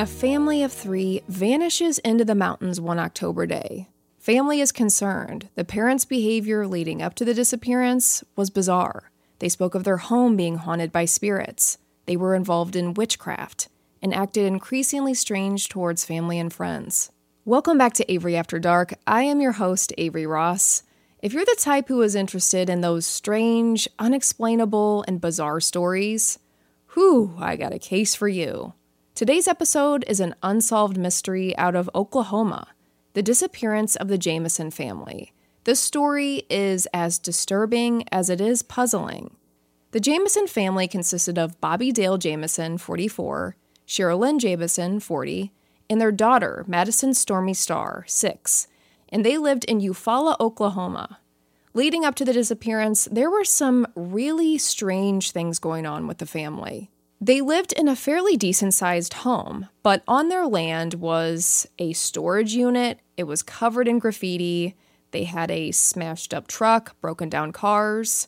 A family of three vanishes into the mountains one October day. Family is concerned. The parents' behavior leading up to the disappearance was bizarre. They spoke of their home being haunted by spirits. They were involved in witchcraft and acted increasingly strange towards family and friends. Welcome back to Avery After Dark. I am your host, Avery Ross. If you're the type who is interested in those strange, unexplainable, and bizarre stories, whew, I got a case for you. Today's episode is an unsolved mystery out of Oklahoma the disappearance of the Jamison family. This story is as disturbing as it is puzzling. The Jamison family consisted of Bobby Dale Jamison, 44, Sherilyn Jamison, 40, and their daughter, Madison Stormy Starr, 6, and they lived in Eufaula, Oklahoma. Leading up to the disappearance, there were some really strange things going on with the family. They lived in a fairly decent sized home, but on their land was a storage unit. It was covered in graffiti. They had a smashed up truck, broken down cars.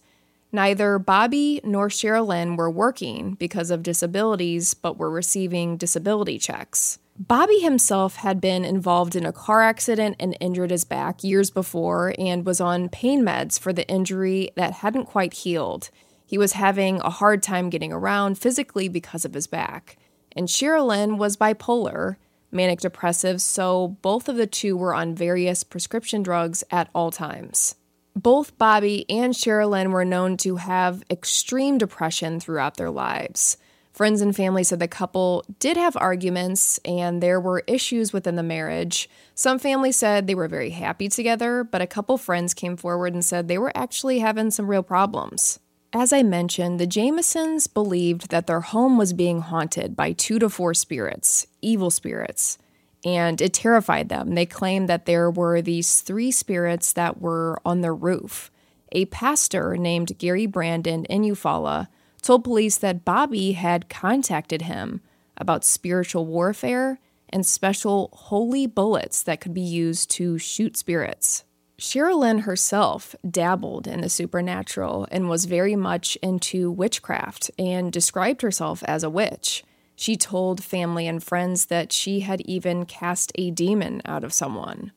Neither Bobby nor Sherilyn were working because of disabilities, but were receiving disability checks. Bobby himself had been involved in a car accident and injured his back years before and was on pain meds for the injury that hadn't quite healed. He was having a hard time getting around physically because of his back. And Sherilyn was bipolar, manic depressive, so both of the two were on various prescription drugs at all times. Both Bobby and Sherilyn were known to have extreme depression throughout their lives. Friends and family said the couple did have arguments and there were issues within the marriage. Some family said they were very happy together, but a couple friends came forward and said they were actually having some real problems. As I mentioned, the Jamisons believed that their home was being haunted by two to four spirits, evil spirits, and it terrified them. They claimed that there were these three spirits that were on their roof. A pastor named Gary Brandon in Eufaula told police that Bobby had contacted him about spiritual warfare and special holy bullets that could be used to shoot spirits. Sherilyn herself dabbled in the supernatural and was very much into witchcraft and described herself as a witch. She told family and friends that she had even cast a demon out of someone.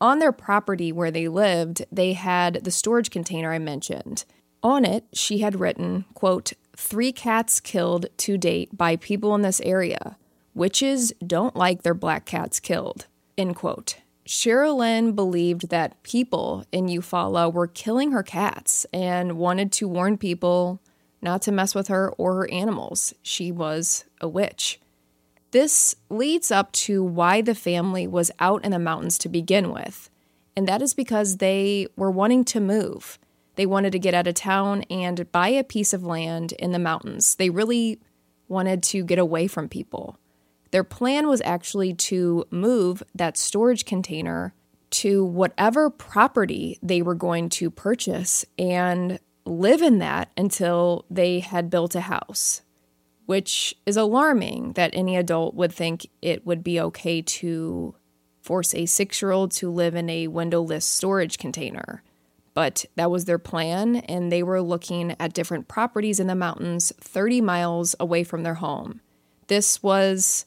On their property where they lived, they had the storage container I mentioned. On it, she had written, quote, Three cats killed to date by people in this area. Witches don't like their black cats killed. End quote. Sherilyn believed that people in Eufaula were killing her cats and wanted to warn people not to mess with her or her animals. She was a witch. This leads up to why the family was out in the mountains to begin with, and that is because they were wanting to move. They wanted to get out of town and buy a piece of land in the mountains. They really wanted to get away from people. Their plan was actually to move that storage container to whatever property they were going to purchase and live in that until they had built a house, which is alarming that any adult would think it would be okay to force a six year old to live in a windowless storage container. But that was their plan, and they were looking at different properties in the mountains 30 miles away from their home. This was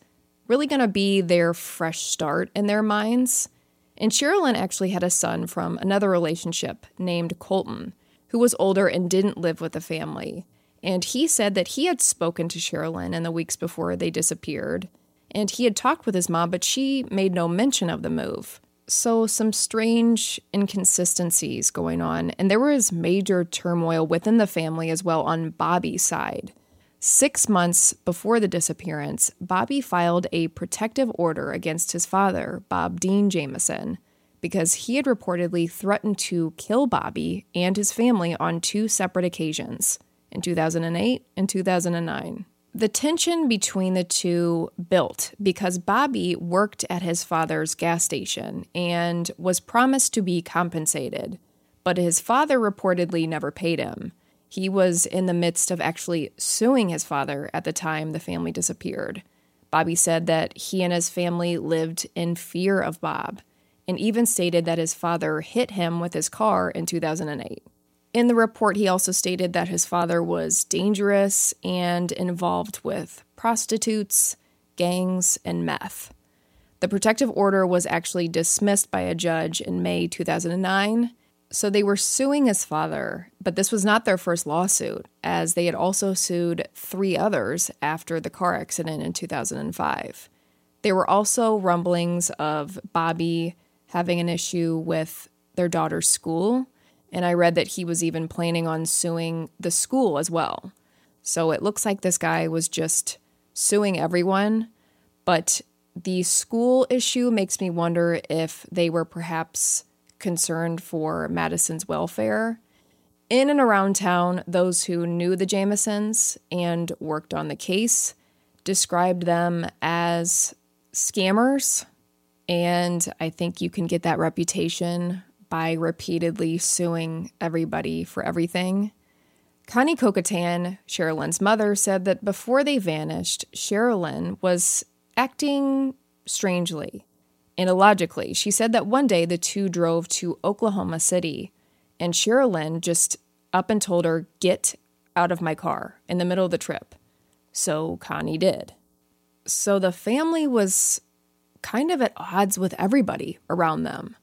really going to be their fresh start in their minds. And Sherilyn actually had a son from another relationship named Colton, who was older and didn't live with the family. And he said that he had spoken to Sherilyn in the weeks before they disappeared, and he had talked with his mom, but she made no mention of the move. So, some strange inconsistencies going on, and there was major turmoil within the family as well on Bobby's side. Six months before the disappearance, Bobby filed a protective order against his father, Bob Dean Jamison, because he had reportedly threatened to kill Bobby and his family on two separate occasions in 2008 and 2009. The tension between the two built because Bobby worked at his father's gas station and was promised to be compensated, but his father reportedly never paid him. He was in the midst of actually suing his father at the time the family disappeared. Bobby said that he and his family lived in fear of Bob and even stated that his father hit him with his car in 2008. In the report, he also stated that his father was dangerous and involved with prostitutes, gangs, and meth. The protective order was actually dismissed by a judge in May 2009. So they were suing his father, but this was not their first lawsuit, as they had also sued three others after the car accident in 2005. There were also rumblings of Bobby having an issue with their daughter's school and I read that he was even planning on suing the school as well. So it looks like this guy was just suing everyone. But the school issue makes me wonder if they were perhaps concerned for Madison's welfare. In and around town, those who knew the Jamisons and worked on the case described them as scammers. And I think you can get that reputation by repeatedly suing everybody for everything. Connie Kokatan, Sherilyn's mother, said that before they vanished, Sherilyn was acting strangely and illogically. She said that one day the two drove to Oklahoma City and Sherilyn just up and told her, Get out of my car in the middle of the trip. So Connie did. So the family was kind of at odds with everybody around them.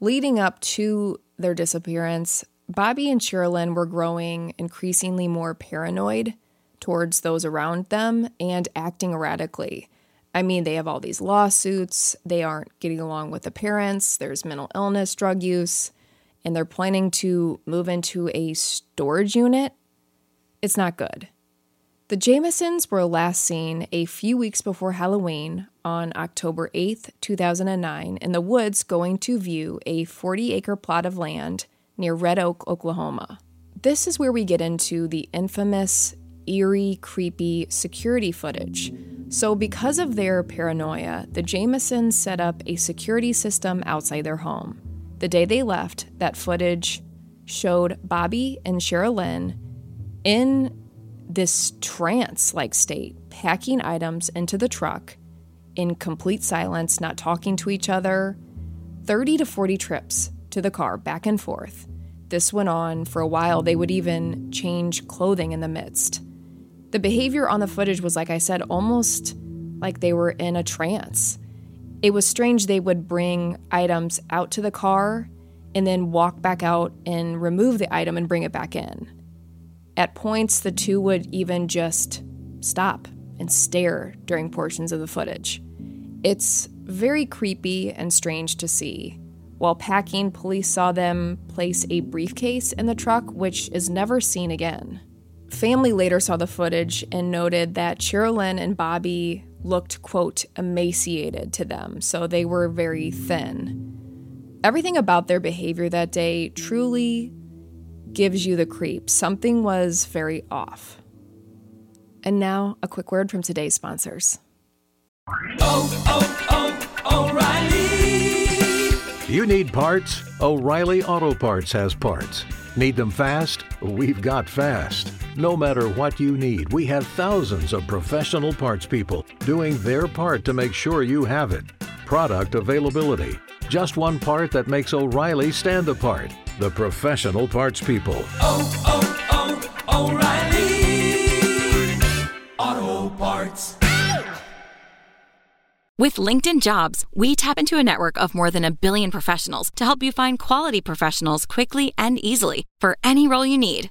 Leading up to their disappearance, Bobby and Sherilyn were growing increasingly more paranoid towards those around them and acting erratically. I mean, they have all these lawsuits, they aren't getting along with the parents, there's mental illness, drug use, and they're planning to move into a storage unit. It's not good. The Jamisons were last seen a few weeks before Halloween on October 8th, 2009, in the woods going to view a 40 acre plot of land near Red Oak, Oklahoma. This is where we get into the infamous, eerie, creepy security footage. So, because of their paranoia, the Jamisons set up a security system outside their home. The day they left, that footage showed Bobby and Sherilyn in this trance like state, packing items into the truck in complete silence, not talking to each other. 30 to 40 trips to the car back and forth. This went on for a while. They would even change clothing in the midst. The behavior on the footage was, like I said, almost like they were in a trance. It was strange they would bring items out to the car and then walk back out and remove the item and bring it back in. At points, the two would even just stop and stare during portions of the footage. It's very creepy and strange to see. While packing, police saw them place a briefcase in the truck, which is never seen again. Family later saw the footage and noted that Sherilyn and Bobby looked, quote, emaciated to them, so they were very thin. Everything about their behavior that day truly gives you the creep. Something was very off. And now, a quick word from today's sponsors. Oh, oh, oh, O'Reilly! You need parts? O'Reilly Auto Parts has parts. Need them fast? We've got fast. No matter what you need, we have thousands of professional parts people doing their part to make sure you have it. Product availability. Just one part that makes O'Reilly stand apart the professional parts people. Oh, oh, oh, O'Reilly Auto Parts. With LinkedIn Jobs, we tap into a network of more than a billion professionals to help you find quality professionals quickly and easily for any role you need.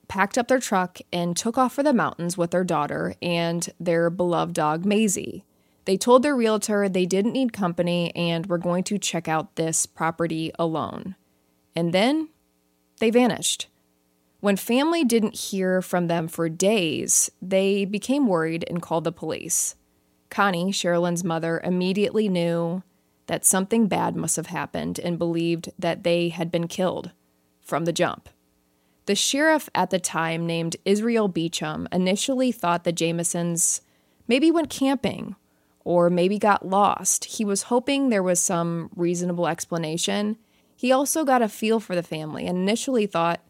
packed up their truck and took off for the mountains with their daughter and their beloved dog, Maisie. They told their realtor they didn't need company and were going to check out this property alone. And then they vanished. When family didn't hear from them for days, they became worried and called the police. Connie, Sherilyn's mother, immediately knew that something bad must have happened and believed that they had been killed from the jump. The sheriff at the time, named Israel Beecham, initially thought the Jamisons maybe went camping or maybe got lost. He was hoping there was some reasonable explanation. He also got a feel for the family and initially thought,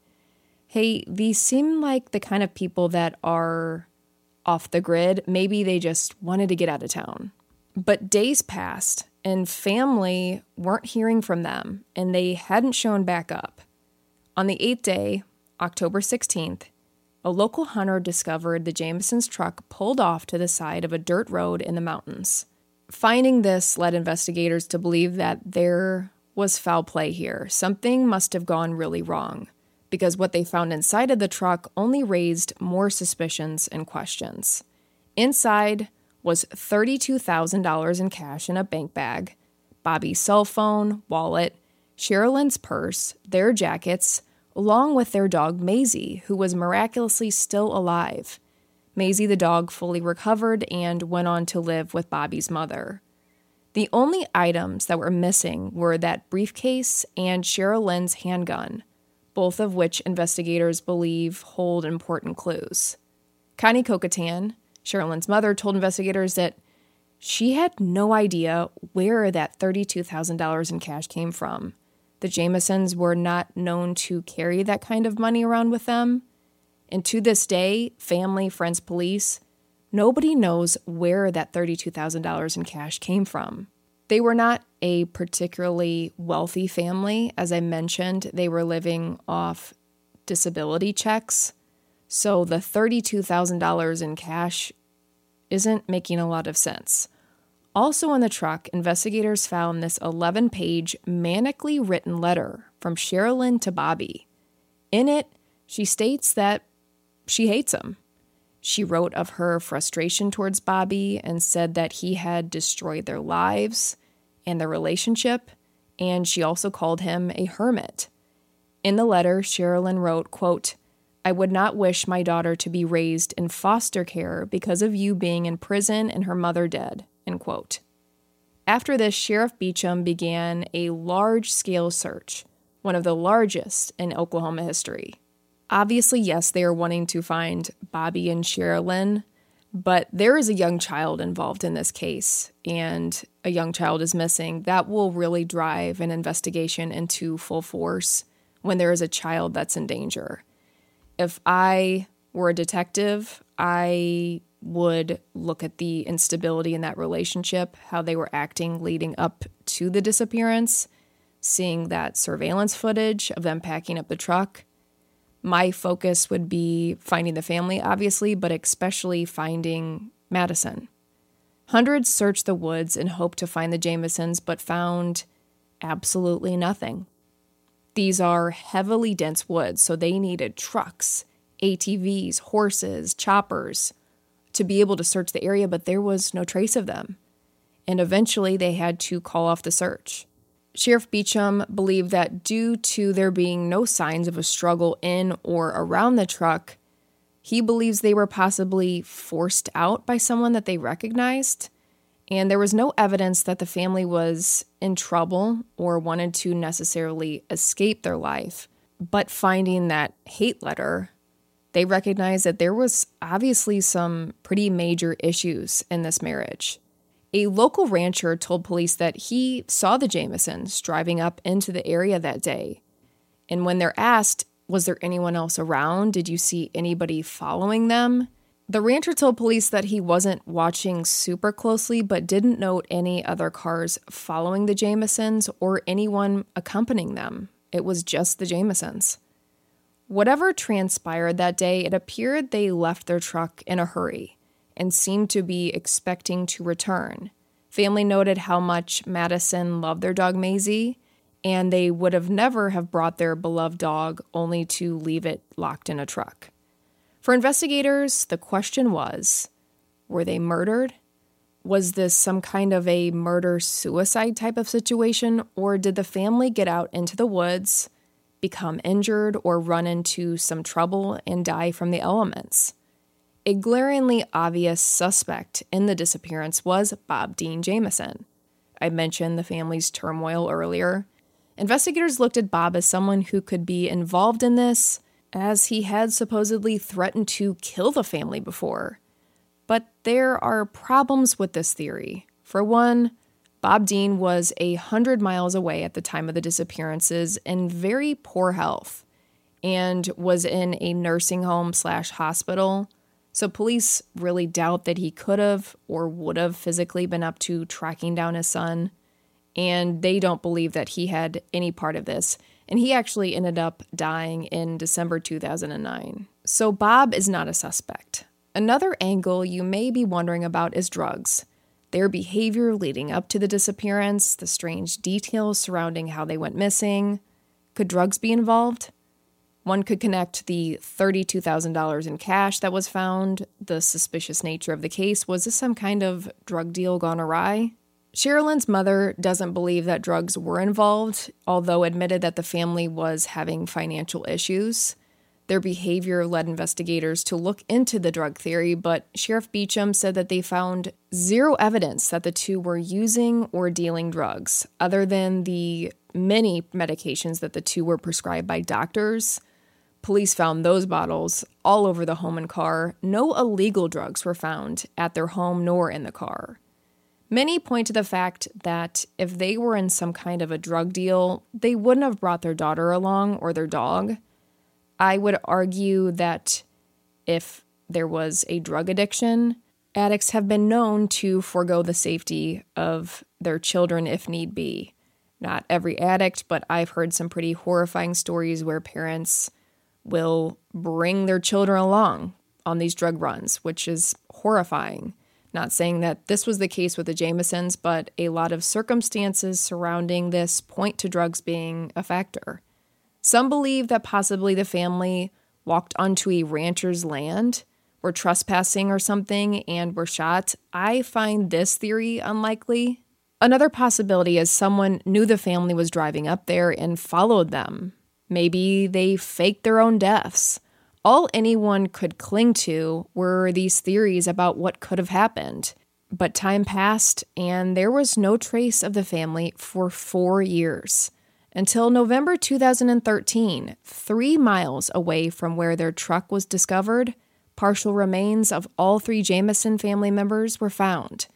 hey, these seem like the kind of people that are off the grid. Maybe they just wanted to get out of town. But days passed and family weren't hearing from them and they hadn't shown back up. On the eighth day, October 16th, a local hunter discovered the Jamison's truck pulled off to the side of a dirt road in the mountains. Finding this led investigators to believe that there was foul play here. Something must have gone really wrong, because what they found inside of the truck only raised more suspicions and questions. Inside was $32,000 in cash in a bank bag, Bobby's cell phone, wallet, Sherilyn's purse, their jackets, along with their dog Maisie, who was miraculously still alive. Maisie the dog fully recovered and went on to live with Bobby's mother. The only items that were missing were that briefcase and Sherilyn's handgun, both of which investigators believe hold important clues. Connie Kokatan, Sherilyn's mother, told investigators that she had no idea where that $32,000 in cash came from. The Jamisons were not known to carry that kind of money around with them. And to this day, family, friends, police, nobody knows where that $32,000 in cash came from. They were not a particularly wealthy family. As I mentioned, they were living off disability checks. So the $32,000 in cash isn't making a lot of sense. Also in the truck, investigators found this 11 page, manically written letter from Sherilyn to Bobby. In it, she states that she hates him. She wrote of her frustration towards Bobby and said that he had destroyed their lives and their relationship, and she also called him a hermit. In the letter, Sherilyn wrote, quote, I would not wish my daughter to be raised in foster care because of you being in prison and her mother dead. End quote. After this, Sheriff Beecham began a large scale search, one of the largest in Oklahoma history. Obviously, yes, they are wanting to find Bobby and Sherilyn, but there is a young child involved in this case, and a young child is missing. That will really drive an investigation into full force when there is a child that's in danger. If I were a detective, I would look at the instability in that relationship, how they were acting leading up to the disappearance, seeing that surveillance footage of them packing up the truck. My focus would be finding the family, obviously, but especially finding Madison. Hundreds searched the woods in hope to find the Jamisons, but found absolutely nothing. These are heavily dense woods, so they needed trucks, ATVs, horses, choppers to be able to search the area, but there was no trace of them. And eventually they had to call off the search. Sheriff Beecham believed that due to there being no signs of a struggle in or around the truck, he believes they were possibly forced out by someone that they recognized. And there was no evidence that the family was in trouble or wanted to necessarily escape their life. But finding that hate letter they recognized that there was obviously some pretty major issues in this marriage. A local rancher told police that he saw the Jamisons driving up into the area that day. And when they're asked, was there anyone else around? Did you see anybody following them? The rancher told police that he wasn't watching super closely, but didn't note any other cars following the Jamisons or anyone accompanying them it was just the Jamisons. Whatever transpired that day, it appeared they left their truck in a hurry and seemed to be expecting to return. Family noted how much Madison loved their dog Maisie, and they would have never have brought their beloved dog only to leave it locked in a truck. For investigators, the question was were they murdered? Was this some kind of a murder suicide type of situation, or did the family get out into the woods? Become injured or run into some trouble and die from the elements. A glaringly obvious suspect in the disappearance was Bob Dean Jamison. I mentioned the family's turmoil earlier. Investigators looked at Bob as someone who could be involved in this, as he had supposedly threatened to kill the family before. But there are problems with this theory. For one, Bob Dean was a hundred miles away at the time of the disappearances in very poor health and was in a nursing home slash hospital. So police really doubt that he could have or would have physically been up to tracking down his son. And they don't believe that he had any part of this. And he actually ended up dying in December 2009. So Bob is not a suspect. Another angle you may be wondering about is drugs their behavior leading up to the disappearance, the strange details surrounding how they went missing. Could drugs be involved? One could connect the $32,000 in cash that was found, the suspicious nature of the case. Was this some kind of drug deal gone awry? Sherilyn's mother doesn't believe that drugs were involved, although admitted that the family was having financial issues. Their behavior led investigators to look into the drug theory, but Sheriff Beecham said that they found zero evidence that the two were using or dealing drugs, other than the many medications that the two were prescribed by doctors. Police found those bottles all over the home and car. No illegal drugs were found at their home nor in the car. Many point to the fact that if they were in some kind of a drug deal, they wouldn't have brought their daughter along or their dog. I would argue that if there was a drug addiction, addicts have been known to forego the safety of their children if need be. Not every addict, but I've heard some pretty horrifying stories where parents will bring their children along on these drug runs, which is horrifying. Not saying that this was the case with the Jamisons, but a lot of circumstances surrounding this point to drugs being a factor. Some believe that possibly the family walked onto a rancher's land, were trespassing or something, and were shot. I find this theory unlikely. Another possibility is someone knew the family was driving up there and followed them. Maybe they faked their own deaths. All anyone could cling to were these theories about what could have happened. But time passed, and there was no trace of the family for four years until November 2013, three miles away from where their truck was discovered, partial remains of all three Jamison family members were found.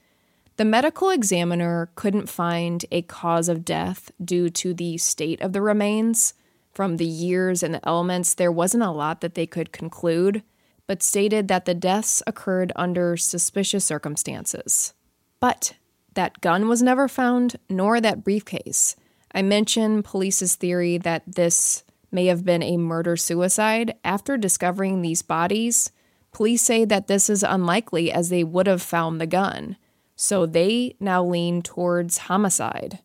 The medical examiner couldn't find a cause of death due to the state of the remains. From the years and the elements, there wasn't a lot that they could conclude, but stated that the deaths occurred under suspicious circumstances. But that gun was never found, nor that briefcase. I mentioned police's theory that this may have been a murder suicide. After discovering these bodies, police say that this is unlikely as they would have found the gun. So they now lean towards homicide.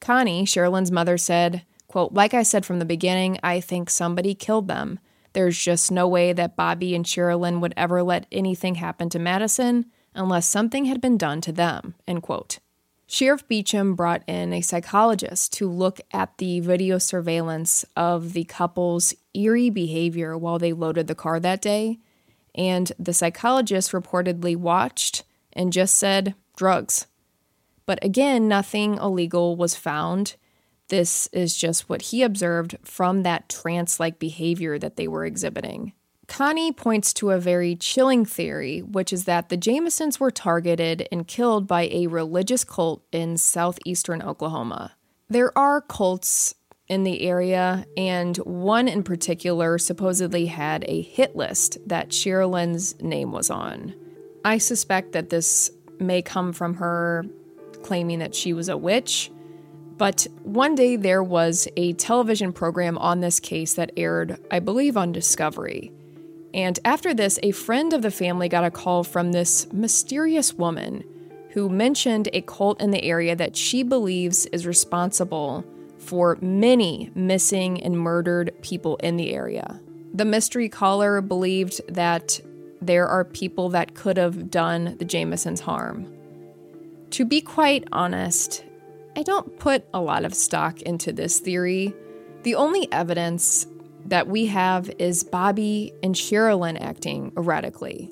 Connie, Sherilyn's mother, said, quote, Like I said from the beginning, I think somebody killed them. There's just no way that Bobby and Sherilyn would ever let anything happen to Madison unless something had been done to them, end quote. Sheriff Beecham brought in a psychologist to look at the video surveillance of the couple's eerie behavior while they loaded the car that day. And the psychologist reportedly watched and just said, drugs. But again, nothing illegal was found. This is just what he observed from that trance like behavior that they were exhibiting. Connie points to a very chilling theory, which is that the Jamisons were targeted and killed by a religious cult in southeastern Oklahoma. There are cults in the area, and one in particular supposedly had a hit list that Sherilyn's name was on. I suspect that this may come from her claiming that she was a witch, But one day there was a television program on this case that aired, I believe, on Discovery. And after this, a friend of the family got a call from this mysterious woman who mentioned a cult in the area that she believes is responsible for many missing and murdered people in the area. The mystery caller believed that there are people that could have done the Jamisons harm. To be quite honest, I don't put a lot of stock into this theory. The only evidence that we have is Bobby and Sherilyn acting erratically.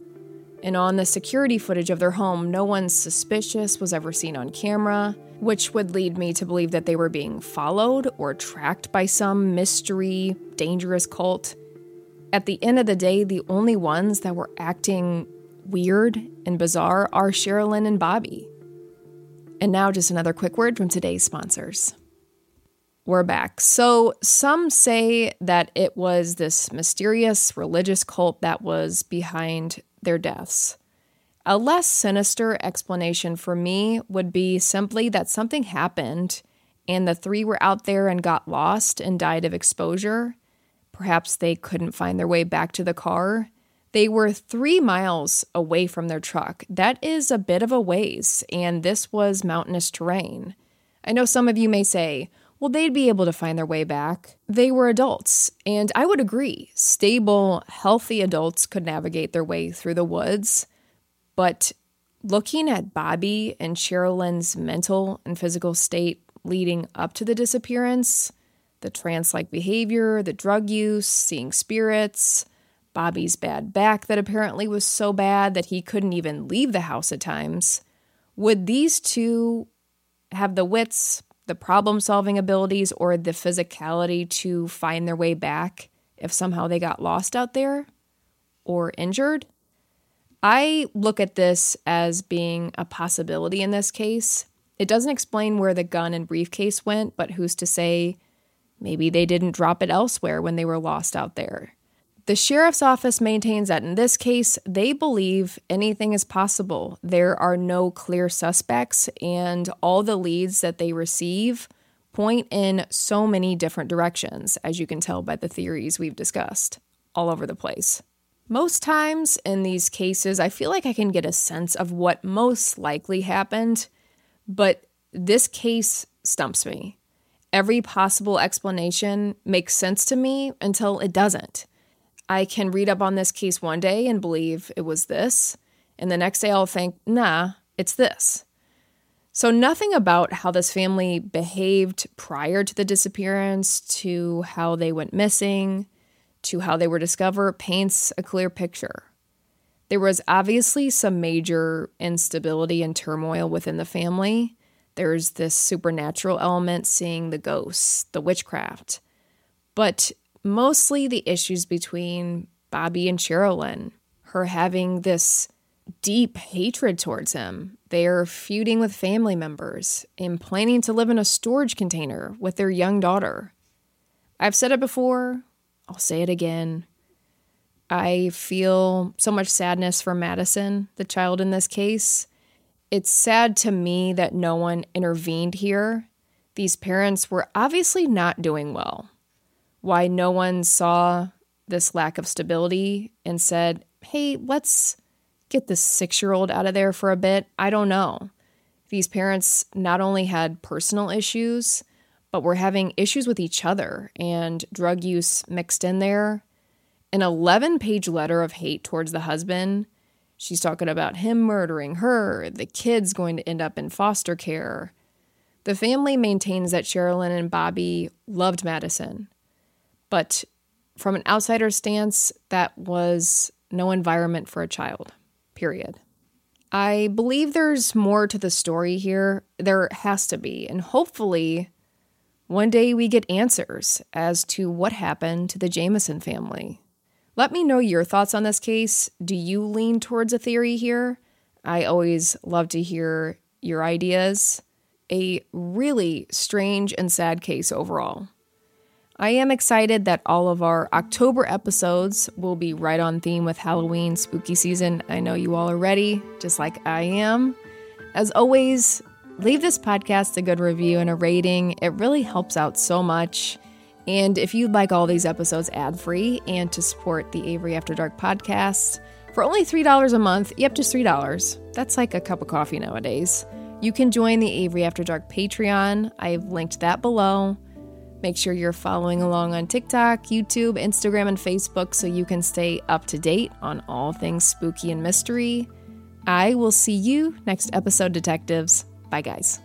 And on the security footage of their home, no one suspicious was ever seen on camera, which would lead me to believe that they were being followed or tracked by some mystery, dangerous cult. At the end of the day, the only ones that were acting weird and bizarre are Sherilyn and Bobby. And now, just another quick word from today's sponsors. We're back. So, some say that it was this mysterious religious cult that was behind their deaths. A less sinister explanation for me would be simply that something happened and the three were out there and got lost and died of exposure. Perhaps they couldn't find their way back to the car. They were three miles away from their truck. That is a bit of a ways, and this was mountainous terrain. I know some of you may say, well, they'd be able to find their way back. They were adults, and I would agree. Stable, healthy adults could navigate their way through the woods. But looking at Bobby and Sherilyn's mental and physical state leading up to the disappearance, the trance like behavior, the drug use, seeing spirits, Bobby's bad back that apparently was so bad that he couldn't even leave the house at times, would these two have the wits, the problem solving abilities or the physicality to find their way back if somehow they got lost out there or injured. I look at this as being a possibility in this case. It doesn't explain where the gun and briefcase went, but who's to say maybe they didn't drop it elsewhere when they were lost out there. The sheriff's office maintains that in this case, they believe anything is possible. There are no clear suspects, and all the leads that they receive point in so many different directions, as you can tell by the theories we've discussed, all over the place. Most times in these cases, I feel like I can get a sense of what most likely happened, but this case stumps me. Every possible explanation makes sense to me until it doesn't. I can read up on this case one day and believe it was this, and the next day I'll think, nah, it's this. So, nothing about how this family behaved prior to the disappearance, to how they went missing, to how they were discovered paints a clear picture. There was obviously some major instability and turmoil within the family. There's this supernatural element, seeing the ghosts, the witchcraft. But mostly the issues between Bobby and Sherilyn, her having this deep hatred towards him. They are feuding with family members and planning to live in a storage container with their young daughter. I've said it before, I'll say it again. I feel so much sadness for Madison, the child in this case. It's sad to me that no one intervened here. These parents were obviously not doing well why no one saw this lack of stability and said, hey, let's get this six year old out of there for a bit. I don't know. These parents not only had personal issues, but were having issues with each other and drug use mixed in there. An 11 page letter of hate towards the husband. She's talking about him murdering her, the kids going to end up in foster care. The family maintains that Sherilyn and Bobby loved Madison but from an outsider stance, that was no environment for a child, period. I believe there's more to the story here. There has to be. And hopefully, one day we get answers as to what happened to the Jamison family. Let me know your thoughts on this case. Do you lean towards a theory here? I always love to hear your ideas. A really strange and sad case overall. I am excited that all of our October episodes will be right on theme with Halloween spooky season. I know you all are ready, just like I am. As always, leave this podcast a good review and a rating. It really helps out so much. And if you'd like all these episodes ad free and to support the Avery After Dark podcast, for only $3 a month, yep, just $3. That's like a cup of coffee nowadays. You can join the Avery After Dark Patreon. I've linked that below. Make sure you're following along on TikTok, YouTube, Instagram, and Facebook so you can stay up to date on all things spooky and mystery. I will see you next episode, detectives. Bye, guys.